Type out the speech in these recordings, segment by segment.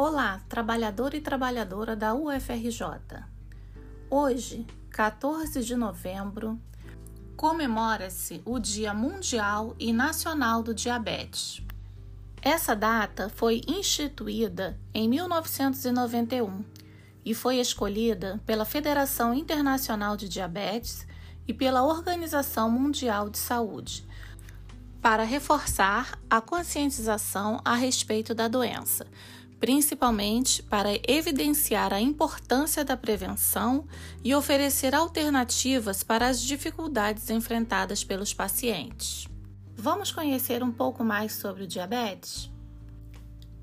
Olá, trabalhador e trabalhadora da UFRJ. Hoje, 14 de novembro, comemora-se o Dia Mundial e Nacional do Diabetes. Essa data foi instituída em 1991 e foi escolhida pela Federação Internacional de Diabetes e pela Organização Mundial de Saúde para reforçar a conscientização a respeito da doença, principalmente para evidenciar a importância da prevenção e oferecer alternativas para as dificuldades enfrentadas pelos pacientes. Vamos conhecer um pouco mais sobre o diabetes?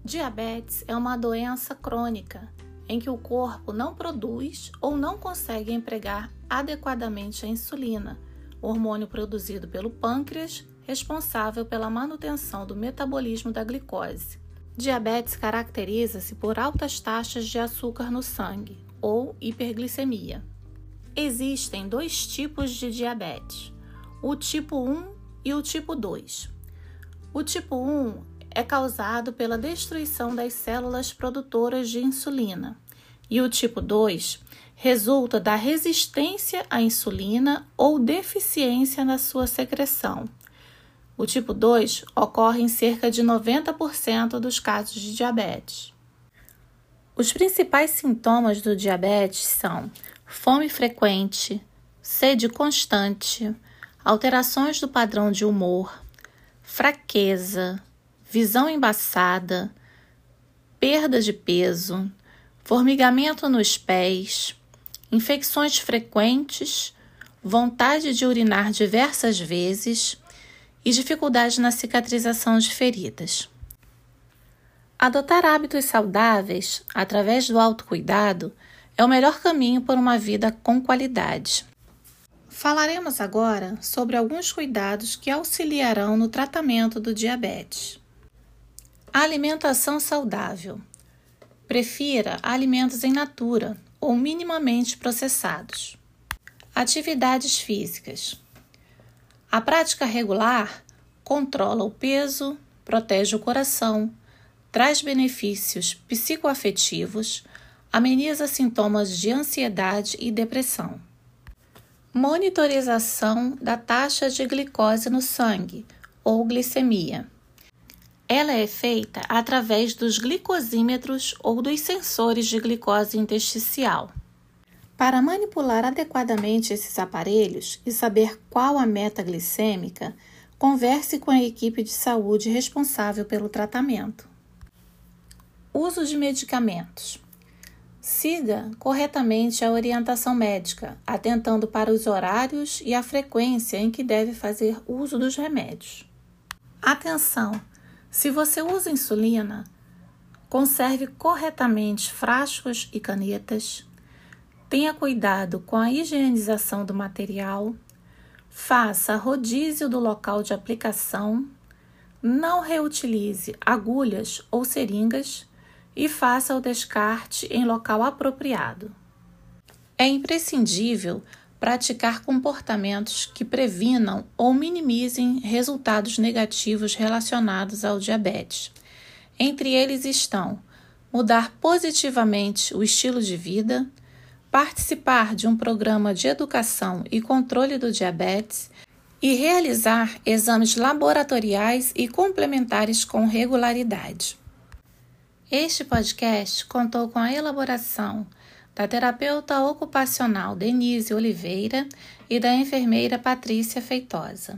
Diabetes é uma doença crônica em que o corpo não produz ou não consegue empregar adequadamente a insulina, hormônio produzido pelo pâncreas responsável pela manutenção do metabolismo da glicose. Diabetes caracteriza-se por altas taxas de açúcar no sangue ou hiperglicemia. Existem dois tipos de diabetes: o tipo 1 e o tipo 2. O tipo 1 é causado pela destruição das células produtoras de insulina, e o tipo 2 resulta da resistência à insulina ou deficiência na sua secreção, o tipo 2 ocorre em cerca de 90% dos casos de diabetes. Os principais sintomas do diabetes são fome frequente, sede constante, alterações do padrão de humor, fraqueza, visão embaçada, perda de peso, formigamento nos pés, infecções frequentes, vontade de urinar diversas vezes e dificuldade na cicatrização de feridas. Adotar hábitos saudáveis através do autocuidado é o melhor caminho para uma vida com qualidade. Falaremos agora sobre alguns cuidados que auxiliarão no tratamento do diabetes. Alimentação saudável. Prefira alimentos em natura ou minimamente processados. Atividades físicas. A prática regular controla o peso, protege o coração, traz benefícios psicoafetivos, ameniza sintomas de ansiedade e depressão. Monitorização da taxa de glicose no sangue ou glicemia. Ela é feita através dos glicosímetros ou dos sensores de glicose intersticial. Para manipular adequadamente esses aparelhos e saber qual a meta glicêmica, converse com a equipe de saúde responsável pelo tratamento. Uso de medicamentos. Siga corretamente a orientação médica, atentando para os horários e a frequência em que deve fazer uso dos remédios. Atenção! Se você usa insulina, conserve corretamente frascos e canetas Tenha cuidado com a higienização do material, faça rodízio do local de aplicação, não reutilize agulhas ou seringas e faça o descarte em local apropriado. É imprescindível praticar comportamentos que previnam ou minimizem resultados negativos relacionados ao diabetes. Entre eles estão mudar positivamente o estilo de vida, participar de um programa de educação e controle do diabetes e realizar exames laboratoriais e complementares com regularidade. Este podcast contou com a elaboração da terapeuta ocupacional Denise Oliveira e da enfermeira Patrícia Feitosa.